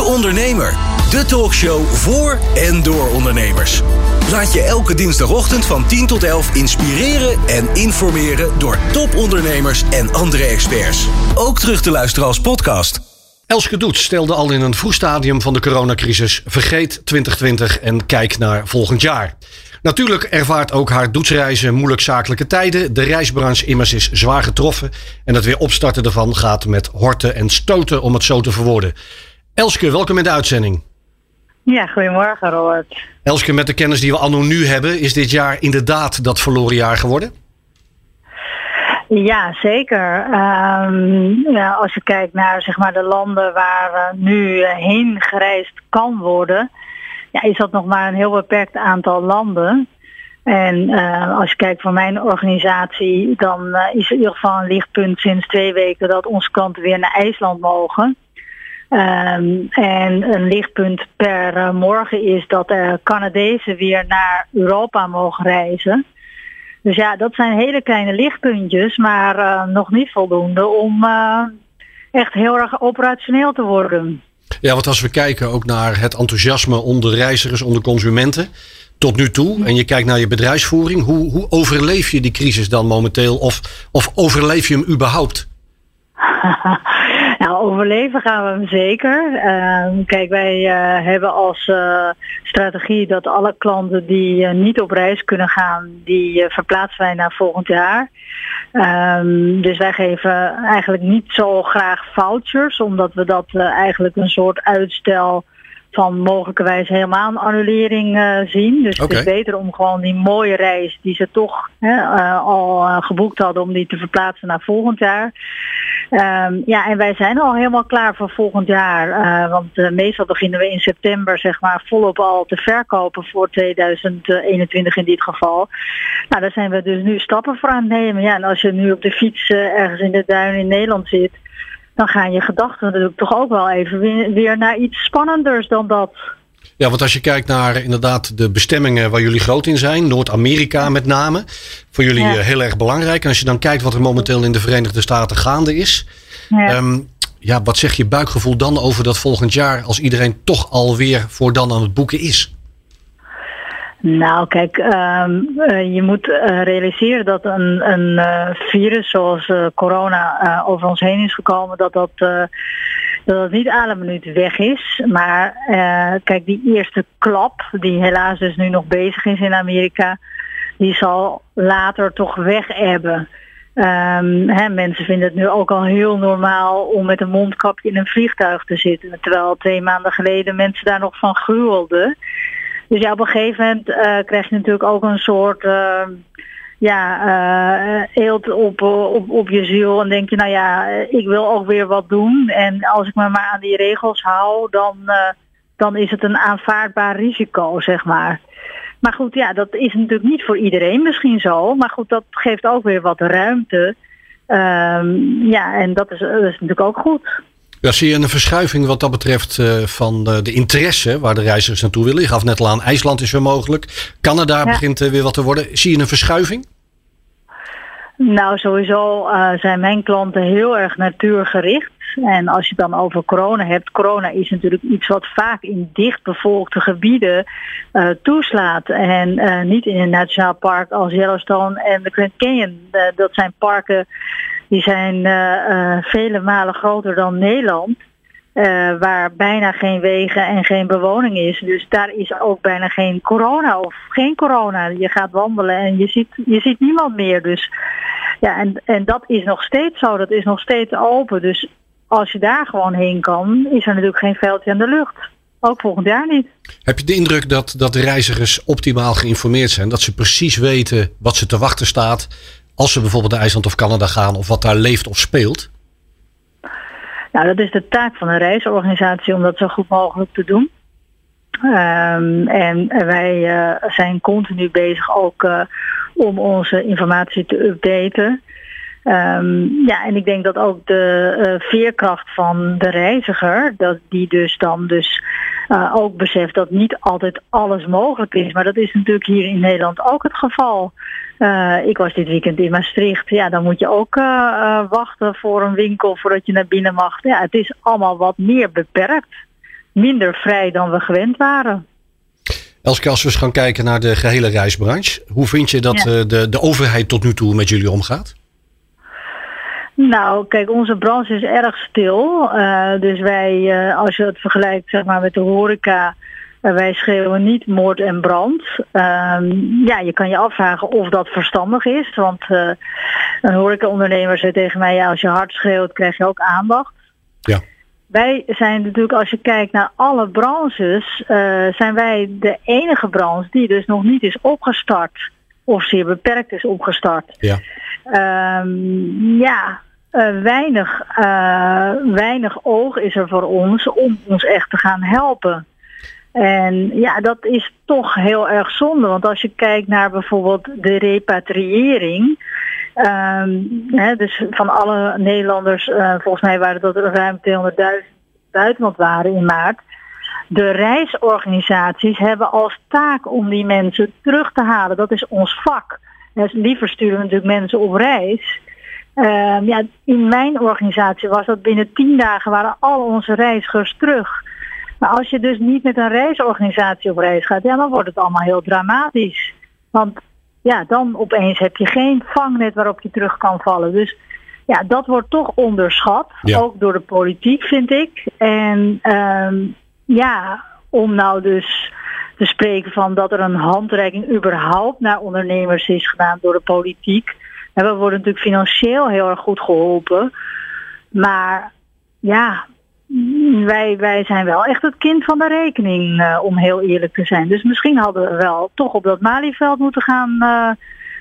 De Ondernemer. De talkshow voor en door ondernemers. Laat je elke dinsdagochtend van 10 tot 11 inspireren en informeren door topondernemers en andere experts. Ook terug te luisteren als podcast. Elske Doets stelde al in een vroeg stadium van de coronacrisis: vergeet 2020 en kijk naar volgend jaar. Natuurlijk ervaart ook haar doetsreizen moeilijk zakelijke tijden. De reisbranche immers is zwaar getroffen. En het weer opstarten ervan gaat met horten en stoten, om het zo te verwoorden. Elske, welkom in de uitzending. Ja, goedemorgen Robert. Elske, met de kennis die we anno nu hebben, is dit jaar inderdaad dat verloren jaar geworden? Ja, zeker. Um, ja, als je kijkt naar zeg maar, de landen waar uh, nu heen gereisd kan worden, ja, is dat nog maar een heel beperkt aantal landen. En uh, als je kijkt van mijn organisatie, dan uh, is in ieder geval een lichtpunt sinds twee weken dat onze klanten weer naar IJsland mogen. Um, en een lichtpunt per uh, morgen is dat er Canadezen weer naar Europa mogen reizen. Dus ja, dat zijn hele kleine lichtpuntjes, maar uh, nog niet voldoende om uh, echt heel erg operationeel te worden. Ja, want als we kijken ook naar het enthousiasme onder reizigers, onder consumenten, tot nu toe, en je kijkt naar je bedrijfsvoering, hoe, hoe overleef je die crisis dan momenteel? Of, of overleef je hem überhaupt? Nou, overleven gaan we hem zeker. Uh, kijk, wij uh, hebben als uh, strategie dat alle klanten die niet op reis kunnen gaan, die verplaatsen wij naar volgend jaar. Um, dus wij geven eigenlijk niet zo graag vouchers, omdat we dat eigenlijk een soort uitstel van mogelijkerwijs helemaal een annulering uh, zien. Dus okay. het is beter om gewoon die mooie reis die ze toch hè, uh, al uh, geboekt hadden, om die te verplaatsen naar volgend jaar. Um, ja, en wij zijn al helemaal klaar voor volgend jaar. want meestal beginnen we in september zeg maar volop al te verkopen voor 2021 in dit geval. Nou, daar zijn we dus nu stappen voor aan het nemen. Ja, en als je nu op de fiets ergens in de duin in Nederland zit dan gaan je gedachten natuurlijk toch ook wel even weer naar iets spannenders dan dat. Ja, want als je kijkt naar inderdaad de bestemmingen waar jullie groot in zijn, Noord-Amerika met name, voor jullie ja. heel erg belangrijk. En als je dan kijkt wat er momenteel in de Verenigde Staten gaande is, ja. Um, ja, wat zegt je buikgevoel dan over dat volgend jaar als iedereen toch alweer voor dan aan het boeken is? Nou, kijk, um, uh, je moet uh, realiseren dat een, een uh, virus zoals corona over ons heen is gekomen, dat dat, dat het niet alle minuut weg is. Maar kijk, die eerste klap, die helaas dus nu nog bezig is in Amerika, die zal later toch weg hebben. Um, hè, mensen vinden het nu ook al heel normaal om met een mondkapje in een vliegtuig te zitten. Terwijl twee maanden geleden mensen daar nog van gruwelden. Dus ja, op een gegeven moment uh, krijg je natuurlijk ook een soort uh, ja, uh, eelt op, op, op je ziel. En denk je, nou ja, ik wil ook weer wat doen. En als ik me maar aan die regels hou, dan, dan is het een aanvaardbaar risico, zeg maar. Maar goed, ja, dat is natuurlijk niet voor iedereen misschien zo. Maar goed, dat geeft ook weer wat ruimte. Um, ja, en dat is, dat is natuurlijk ook goed. Ja, zie je een verschuiving wat dat betreft uh, van de, de, interesse waar de reizigers naartoe willen? Je gaf net al aan, IJsland is weer mogelijk. Canada ja. begint uh, weer wat te worden. Zie je een verschuiving? Nou, sowieso uh, zijn mijn klanten heel erg natuurgericht. En als je het dan over corona hebt, corona is natuurlijk iets wat vaak in dichtbevolkte gebieden uh, toeslaat. En uh, niet in een nationaal park als Yellowstone en de Grand Canyon. Uh, dat zijn parken die zijn vele malen groter dan Nederland. Waar bijna geen wegen en geen bewoning is. Dus daar is ook bijna geen corona of geen corona. Je gaat wandelen en je ziet, je ziet niemand meer. Dus ja, en, en dat is nog steeds zo. Dat is nog steeds open. Dus als je daar gewoon heen kan, is er natuurlijk geen veldje aan de lucht. Ook volgend jaar niet. Heb je de indruk dat, dat de reizigers optimaal geïnformeerd zijn? Dat ze precies weten wat ze te wachten staat als ze bijvoorbeeld naar IJsland of Canada gaan of wat daar leeft of speelt? Nou, dat is de taak van een reisorganisatie om dat zo goed mogelijk te doen. Um, en wij uh, zijn continu bezig ook uh, om onze informatie te updaten. Um, ja, en ik denk dat ook de uh, veerkracht van de reiziger, dat die dus dan dus uh, ook beseft dat niet altijd alles mogelijk is. Maar dat is natuurlijk hier in Nederland ook het geval. Uh, ik was dit weekend in Maastricht. Ja, dan moet je ook wachten voor een winkel voordat je naar binnen mag. Ja, het is allemaal wat meer beperkt. minder vrij dan we gewend waren. Elske, als we eens gaan kijken naar de gehele reisbranche, hoe vind je dat de, de overheid tot nu toe met jullie omgaat? Nou, kijk, onze branche is erg stil. dus wij, als je het vergelijkt zeg maar, met de horeca, wij schreeuwen niet moord en brand. Ehm, ja, je kan je afvragen of dat verstandig is. Want een horecaondernemer zei tegen mij... ja, als je hard schreeuwt krijg je ook aandacht. Ja. Wij zijn natuurlijk, als je kijkt naar alle branches... Zijn wij de enige branche die dus nog niet is opgestart. Of zeer beperkt is opgestart. Ja. Um, ja, uh, weinig, weinig oog is er voor ons om ons echt te gaan helpen. En ja, dat is toch heel erg zonde. Want als je kijkt naar bijvoorbeeld de repatriëring. Um, hè, dus van alle Nederlanders, uh, volgens mij waren dat ruim 200.000 buitenland waren in maart. De reisorganisaties hebben als taak om die mensen terug te halen. Dat is ons vak. Dus liever sturen we natuurlijk mensen op reis. Um, ja, in mijn organisatie was dat binnen tien dagen waren al onze reizigers terug. Maar als je dus niet met een reisorganisatie op reis gaat, ja, dan wordt het allemaal heel dramatisch. Want ja, dan opeens heb je geen vangnet waarop je terug kan vallen. Dus ja, dat wordt toch onderschat. Ook door de politiek, vind ik. En um, ja, om nou dus te spreken van dat er een handreiking überhaupt naar ondernemers is gedaan door de politiek. En we worden natuurlijk financieel heel erg goed geholpen. Maar ja, wij, wij zijn wel echt het kind van de rekening, uh, om heel eerlijk te zijn. Dus misschien hadden we wel toch op dat Malieveld moeten gaan, uh,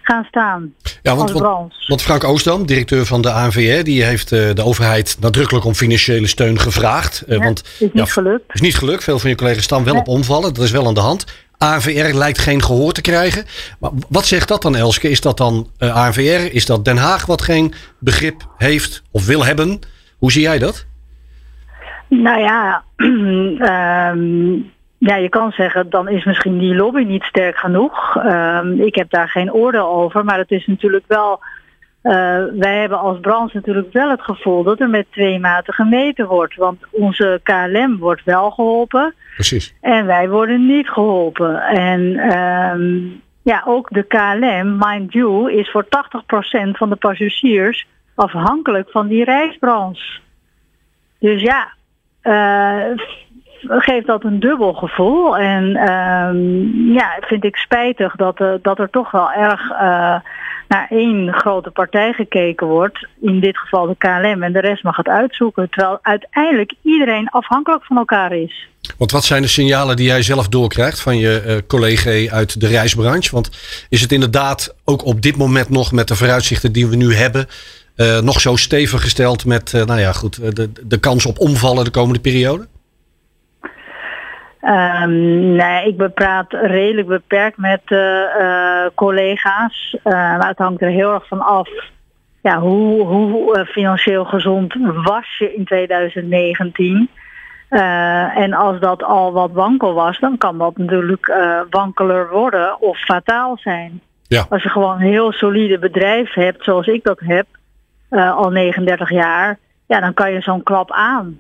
gaan staan. Ja, want, want, want, Frank Oostdam, directeur van de ANVR, die heeft uh, de overheid nadrukkelijk om financiële steun gevraagd. Ja, want is niet ja, gelukt. Is niet gelukt. Veel van je collega's staan wel nee. op omvallen. Dat is wel aan de hand. ANVR lijkt geen gehoor te krijgen. Maar wat zegt dat dan, Elske? Is dat dan ANVR? Is dat Den Haag wat geen begrip heeft of wil hebben? Hoe zie jij dat? Nou ja, um, ja, je kan zeggen, dan is misschien die lobby niet sterk genoeg. Um, ik heb daar geen oordeel over, maar het is natuurlijk wel... Uh, wij hebben als branche natuurlijk wel het gevoel dat er met twee maten gemeten wordt. Want onze KLM wordt wel geholpen. Precies. En wij worden niet geholpen. En um, ja, ook de KLM, mind you, is voor 80% van de passagiers afhankelijk van die reisbranche. Dus ja, uh, geeft dat een dubbel gevoel. En uh, ja, vind ik spijtig dat, uh, dat er toch wel erg naar één grote partij gekeken wordt. In dit geval de KLM. En de rest mag het uitzoeken. Terwijl uiteindelijk iedereen afhankelijk van elkaar is. Want wat zijn de signalen die jij zelf doorkrijgt van je collega uit de reisbranche? Want is het inderdaad ook op dit moment nog met de vooruitzichten die we nu hebben uh, nog zo stevig gesteld met uh, nou ja, goed, de, de kans op omvallen de komende periode? Um, nee, ik praat redelijk beperkt met uh, collega's. maar het hangt er heel erg van af. Ja, hoe, hoe financieel gezond was je in 2019? en als dat al wat wankel was, dan kan dat natuurlijk wankeler worden of fataal zijn. Ja. Als je gewoon een heel solide bedrijf hebt, zoals ik dat heb, uh, al 39 jaar, ja, dan kan je zo'n klap aan.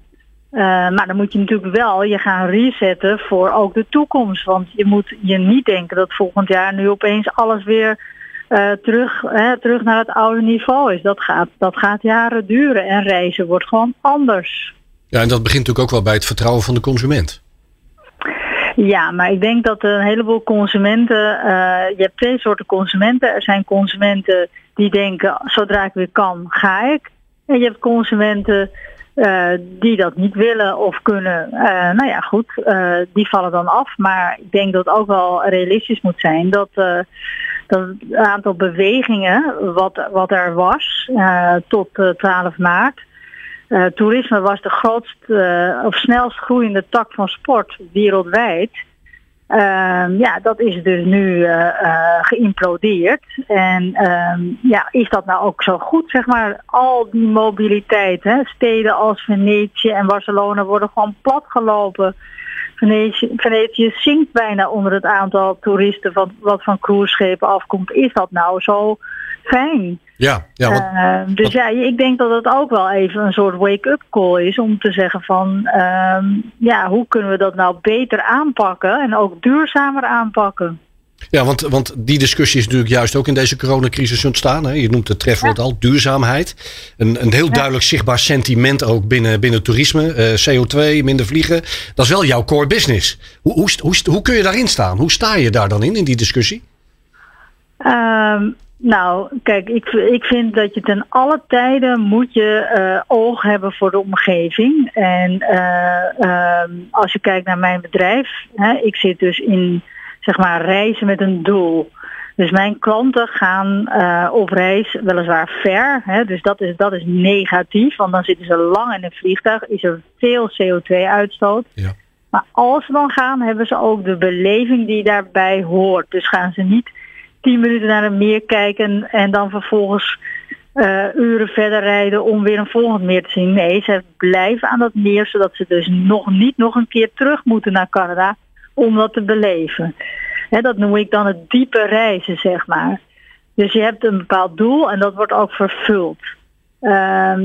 Uh, maar dan moet je natuurlijk wel je gaan resetten voor ook de toekomst. Want je moet je niet denken dat volgend jaar nu opeens alles weer uh, terug, hè, terug naar het oude niveau is. Dat gaat, dat gaat jaren duren en reizen wordt gewoon anders. Ja, en dat begint natuurlijk ook wel bij het vertrouwen van de consument. Ja, maar ik denk dat een heleboel consumenten, uh, je hebt twee soorten consumenten. Er zijn consumenten die denken, zodra ik weer kan, ga ik. En je hebt consumenten uh, die dat niet willen of kunnen. Uh, nou ja, goed, uh, die vallen dan af. Maar ik denk dat het ook wel realistisch moet zijn dat, dat het aantal bewegingen wat, wat er was tot 12 maart. toerisme was de grootste of snelst groeiende tak van sport wereldwijd. Um, ja, dat is dus nu uh, uh, geïmplodeerd. En um, ja, is dat nou ook zo goed, zeg maar? Al die mobiliteit, hè? steden als Venetië en Barcelona worden gewoon platgelopen Venetië, Venetië zinkt bijna onder het aantal toeristen wat, wat van cruiseschepen afkomt. Is dat nou zo fijn? Ja, ja uh, dus ja, ik denk dat het ook wel even een soort wake-up call is om te zeggen van uh, ja, hoe kunnen we dat nou beter aanpakken en ook duurzamer aanpakken? Ja, want, want die discussie is natuurlijk juist ook in deze coronacrisis ontstaan. Hè? Je noemt het trefwoord ja. al, duurzaamheid. Een, een heel duidelijk zichtbaar sentiment ook binnen, binnen toerisme. Uh, CO2, minder vliegen. Dat is wel jouw core business. Hoe, hoe, hoe, hoe kun je daarin staan? Hoe sta je daar dan in, in die discussie? Um, nou, kijk, ik, ik vind dat je ten alle tijden moet je uh, oog hebben voor de omgeving. En uh, uh, als je kijkt naar mijn bedrijf, hè, ik zit dus in zeg maar reizen met een doel. Dus mijn klanten gaan uh, op reis weliswaar ver. Hè, dus dat is, dat is negatief, want dan zitten ze lang in een vliegtuig, is er veel CO2-uitstoot. Ja. Maar als ze dan gaan, hebben ze ook de beleving die daarbij hoort. Dus gaan ze niet tien minuten naar een meer kijken en dan vervolgens uh, uren verder rijden om weer een volgend meer te zien. Nee, ze blijven aan dat meer, zodat ze dus nog niet nog een keer terug moeten naar Canada om dat te beleven. Dat noem ik dan het diepe reizen, zeg maar. Dus je hebt een bepaald doel en dat wordt ook vervuld. Uh,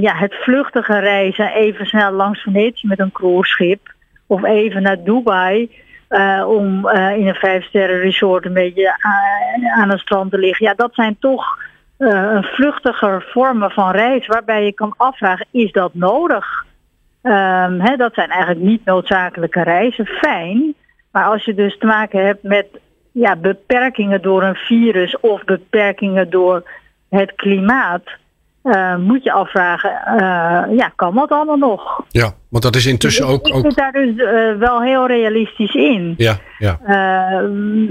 ja, het vluchtige reizen, even snel langs Venetië met een cruiseschip of even naar Dubai uh, om uh, in een vijfsterren resort een beetje aan, het strand te liggen. Ja, dat zijn toch uh, vluchtiger vormen van reis waarbij je kan afvragen, is dat nodig? Hè, dat zijn eigenlijk niet noodzakelijke reizen. Fijn, maar als je dus te maken hebt met ja, beperkingen door een virus of beperkingen door het klimaat, uh, moet je afvragen, uh, ja, kan dat allemaal nog? Ja, want dat is intussen ook... Ik, ik zit daar dus uh, wel heel realistisch in. Ja, ja.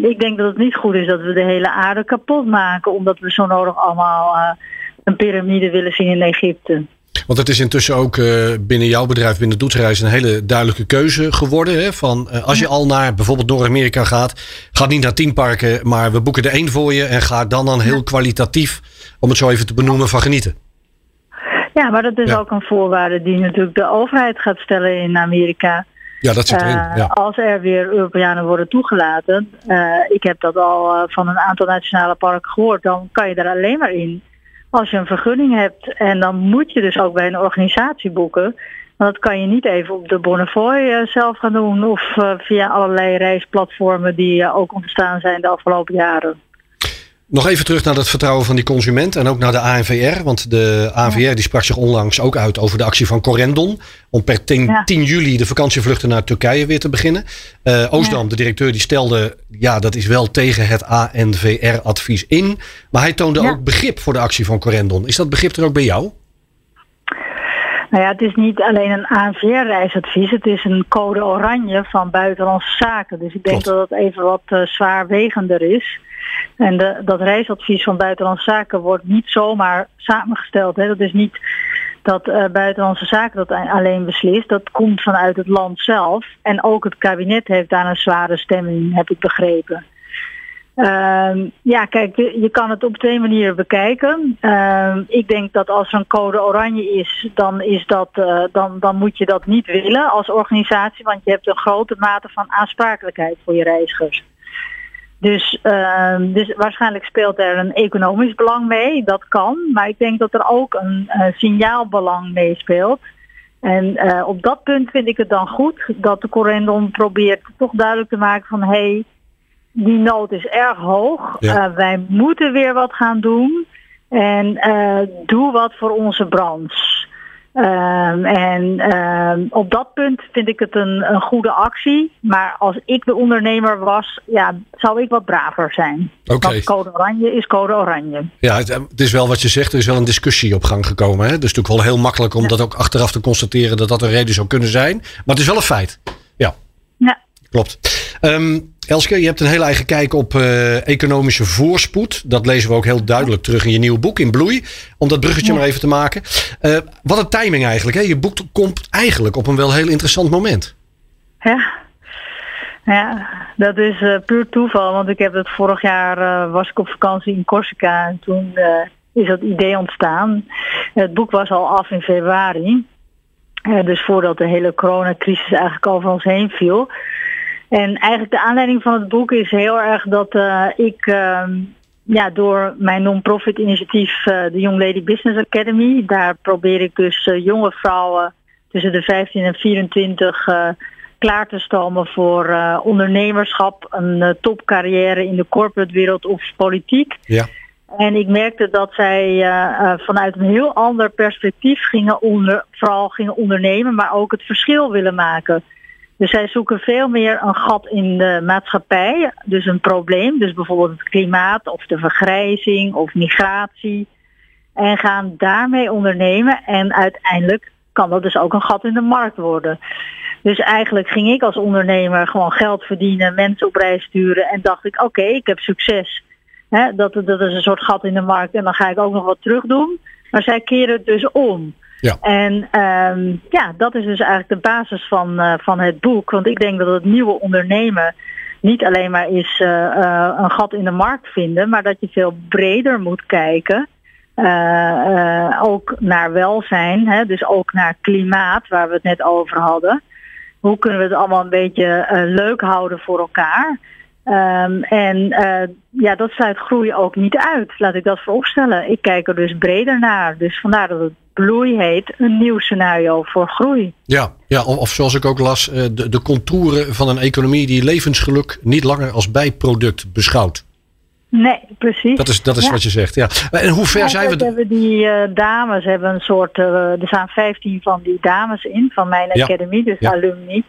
ik denk dat het niet goed is dat we de hele aarde kapot maken, omdat we zo nodig allemaal een piramide willen zien in Egypte. Want het is intussen ook uh, binnen jouw bedrijf, binnen Doetsreis, een hele duidelijke keuze geworden. Hè? Van, uh, als je al naar bijvoorbeeld Noord-Amerika gaat, ga niet naar tien parken, maar we boeken er één voor je en ga dan dan heel kwalitatief, om het zo even te benoemen, van genieten. Ja, maar dat is ja. ook een voorwaarde die natuurlijk de overheid gaat stellen in Amerika. Ja, dat zit erin. Ja. Uh, als er weer Europeanen worden toegelaten, ik heb dat al van een aantal nationale parken gehoord, dan kan je er alleen maar in als je een vergunning hebt. En dan moet je dus ook bij een organisatie boeken. Want dat kan je niet even op de Bonnefoy zelf gaan doen of uh, via allerlei reisplatformen die uh, ook ontstaan zijn de afgelopen jaren. Nog even terug naar het vertrouwen van die consument en ook naar de ANVR. Want de ANVR die sprak zich onlangs ook uit over de actie van Corendon. Om per 10, ja. 10 juli de vakantievluchten naar Turkije weer te beginnen. Uh, Oostdam, ja. de directeur, die stelde... ja, dat is wel tegen het ANVR-advies in. Maar hij toonde ook begrip voor de actie van Corendon. Is dat begrip er ook bij jou? Nou ja, het is niet alleen een ANVR-reisadvies. Het is een code oranje van Buitenlandse Zaken. Dus ik denk Klopt. dat dat even wat uh, zwaarwegender is. En dat reisadvies van Buitenlandse Zaken wordt niet zomaar samengesteld. Hè. Dat is niet dat uh, Buitenlandse Zaken dat alleen beslist. Dat komt vanuit het land zelf. En ook het kabinet heeft daar een zware stemming, heb ik begrepen. Uh, ja, kijk, je kan het op twee manieren bekijken. Uh, ik denk dat als er een code oranje is, dan, is dat, uh, dan, dan moet je dat niet willen als organisatie, want je hebt een grote mate van aansprakelijkheid voor je reizigers. Dus, uh, dus waarschijnlijk speelt er een economisch belang mee, dat kan. Maar ik denk dat er ook een uh, signaalbelang meespeelt. En uh, op dat punt vind ik het dan goed dat de Corendon probeert toch duidelijk te maken van... hé, hey, die nood is erg hoog, ja. wij moeten weer wat gaan doen. En doe wat voor onze branche. Um, en um, op dat punt vind ik het een, een, goede actie. Maar als ik de ondernemer was, ja, zou ik wat braver zijn. Okay. Want code oranje is code oranje. Ja, het, het, is wel wat je zegt. Er is wel een discussie op gang gekomen. Hè? Dus het is natuurlijk wel heel makkelijk om ja. dat ook achteraf te constateren dat dat een reden zou kunnen zijn. Maar het is wel een feit. Ja. Ja. Klopt. Um, Elske, je hebt een heel eigen kijk op uh, economische voorspoed. Dat lezen we ook heel duidelijk terug in je nieuwe boek in Bloei. Om dat bruggetje ja. maar even te maken. Uh, wat een timing eigenlijk. Hè? Je boek komt eigenlijk op een wel heel interessant moment. Ja, ja dat is uh, puur toeval. Want ik heb het vorig jaar was ik op vakantie in Corsica. En toen is dat idee ontstaan. Het boek was al af in februari. dus voordat de hele coronacrisis eigenlijk over ons heen viel. En eigenlijk de aanleiding van het boek is heel erg dat uh, ik uh, ja, door mijn non-profit initiatief, uh, de Young Lady Business Academy, daar probeer ik dus jonge vrouwen tussen de 15 en 24 klaar te stomen voor ondernemerschap, een topcarrière in de corporate wereld of politiek. Ja. En ik merkte dat zij vanuit een heel ander perspectief gingen onder, vooral gingen ondernemen, maar ook het verschil willen maken. Dus zij zoeken veel meer een gat in de maatschappij, dus een probleem, dus bijvoorbeeld het klimaat of de vergrijzing of migratie. En gaan daarmee ondernemen en uiteindelijk kan dat dus ook een gat in de markt worden. Dus eigenlijk ging ik als ondernemer gewoon geld verdienen, mensen op reis sturen en dacht ik oké, ik heb succes dat, dat is een soort gat in de markt en dan ga ik ook nog wat terug doen. Maar zij keren het dus om. Ja. En um, ja, dat is dus eigenlijk de basis van, uh, van het boek. Want ik denk dat het nieuwe ondernemen niet alleen maar is uh, uh, een gat in de markt vinden, maar dat je veel breder moet kijken. ook naar welzijn, hè, dus ook naar klimaat, waar we het net over hadden. Hoe kunnen we het allemaal een beetje leuk houden voor elkaar? Um, en ja, dat sluit groei ook niet uit, laat ik dat vooropstellen. Ik kijk er dus breder naar. Dus vandaar dat het bloei heet, een nieuw scenario voor groei. Ja, ja of, of zoals ik ook las, eh, de, de contouren van een economie die levensgeluk niet langer als bijproduct beschouwt. Nee, precies. Dat is, dat is Ja. wat je zegt, ja. En hoe ver Ja, zijn we... hebben die eh, dames hebben een soort, eh, er staan 15 van die dames in van mijn Ja. academy, dus alumni.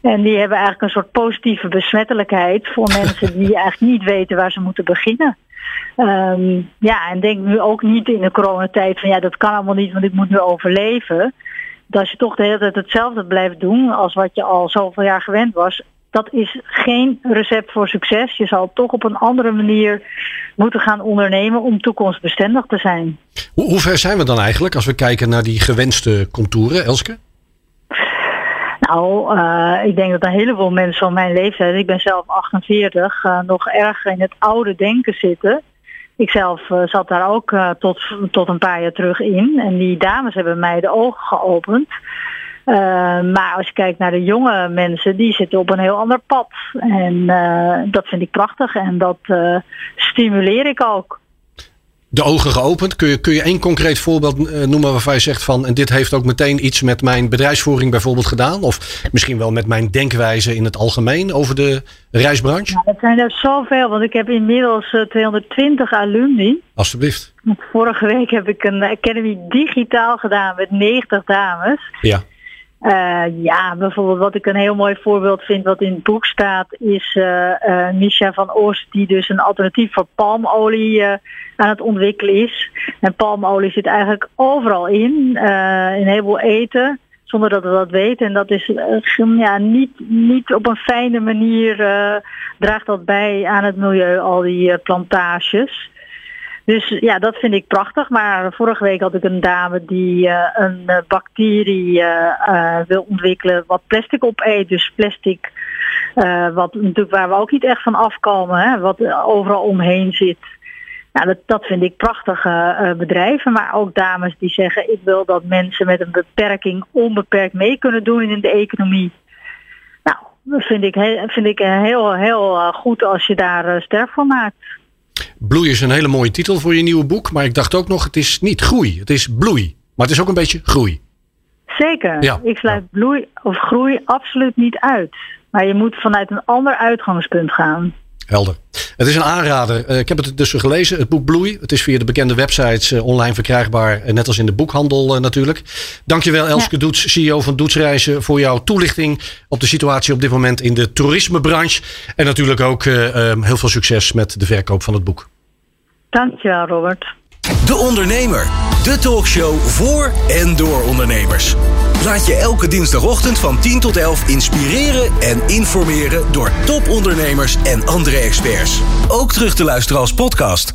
En die hebben eigenlijk een soort positieve besmettelijkheid voor mensen die eigenlijk niet weten waar ze moeten beginnen. Ehm, ja, en denk nu ook niet in de coronatijd van ja, dat kan allemaal niet, want ik moet nu overleven. Dat als je toch de hele tijd hetzelfde blijft doen als wat je al zoveel jaar gewend was, dat is geen recept voor succes. Je zal toch op een andere manier moeten gaan ondernemen om toekomstbestendig te zijn. Hoe, hoe ver zijn we dan eigenlijk als we kijken naar die gewenste contouren, Elske? Nou, uh, ik denk dat een heleboel mensen van mijn leeftijd, ik ben zelf 48, uh, nog erg in het oude denken zitten. Ik zelf uh, zat daar ook uh, tot, tot een paar jaar terug in. En die dames hebben mij de ogen geopend. Uh, maar als je kijkt naar de jonge mensen, die zitten op een heel ander pad. En dat vind ik prachtig en dat stimuleer ik ook. De ogen geopend. Kun je, kun je één concreet voorbeeld uh, noemen waarvan je zegt van... en dit heeft ook meteen iets met mijn bedrijfsvoering bijvoorbeeld gedaan? Of misschien wel met mijn denkwijze in het algemeen over de reisbranche? Ja, het zijn er zoveel, want ik heb inmiddels uh, 220 alumni. Alsjeblieft. Vorige week heb ik een Academy digitaal gedaan met 90 dames. Ja. Uh, ja, bijvoorbeeld wat ik een heel mooi voorbeeld vind wat in het boek staat is uh, Misha van Oost die dus een alternatief voor palmolie aan het ontwikkelen is. En palmolie zit eigenlijk overal in, in een heleboel eten zonder dat we dat weten. En dat is ja, niet, niet op een fijne manier draagt dat bij aan het milieu, al die plantages. Dus ja, dat vind ik prachtig. Maar vorige week had ik een dame die uh, een uh, bacterie uh, wil ontwikkelen wat plastic opeet. Dus plastic, wat natuurlijk waar we ook niet echt van afkomen, hè, wat overal omheen zit. Nou, dat, dat vind ik prachtige bedrijven. Maar ook dames die zeggen, ik wil dat mensen met een beperking onbeperkt mee kunnen doen in de economie. Nou, dat vind ik, vind ik heel, heel goed als je daar sterk van maakt. Bloei is een hele mooie titel voor je nieuwe boek. Maar ik dacht ook nog, het is niet groei. Het is bloei. Maar het is ook een beetje groei. Zeker. Ja. Ik sluit ja. bloei of groei absoluut niet uit. Maar je moet vanuit een ander uitgangspunt gaan. Helder. Het is een aanrader. Uh, ik heb het dus gelezen, het boek Bloei. Het is via de bekende websites uh, online verkrijgbaar. Uh, net als in de boekhandel natuurlijk. Dankjewel Elske ja. Doets, CEO van Doetsreizen, voor jouw toelichting op de situatie op dit moment in de toerismebranche. En natuurlijk ook heel veel succes met de verkoop van het boek. Dankjewel Robert. De Ondernemer. De talkshow voor en door ondernemers. Laat je elke dinsdagochtend van 10 tot 11 inspireren en informeren door topondernemers en andere experts. Ook terug te luisteren als podcast.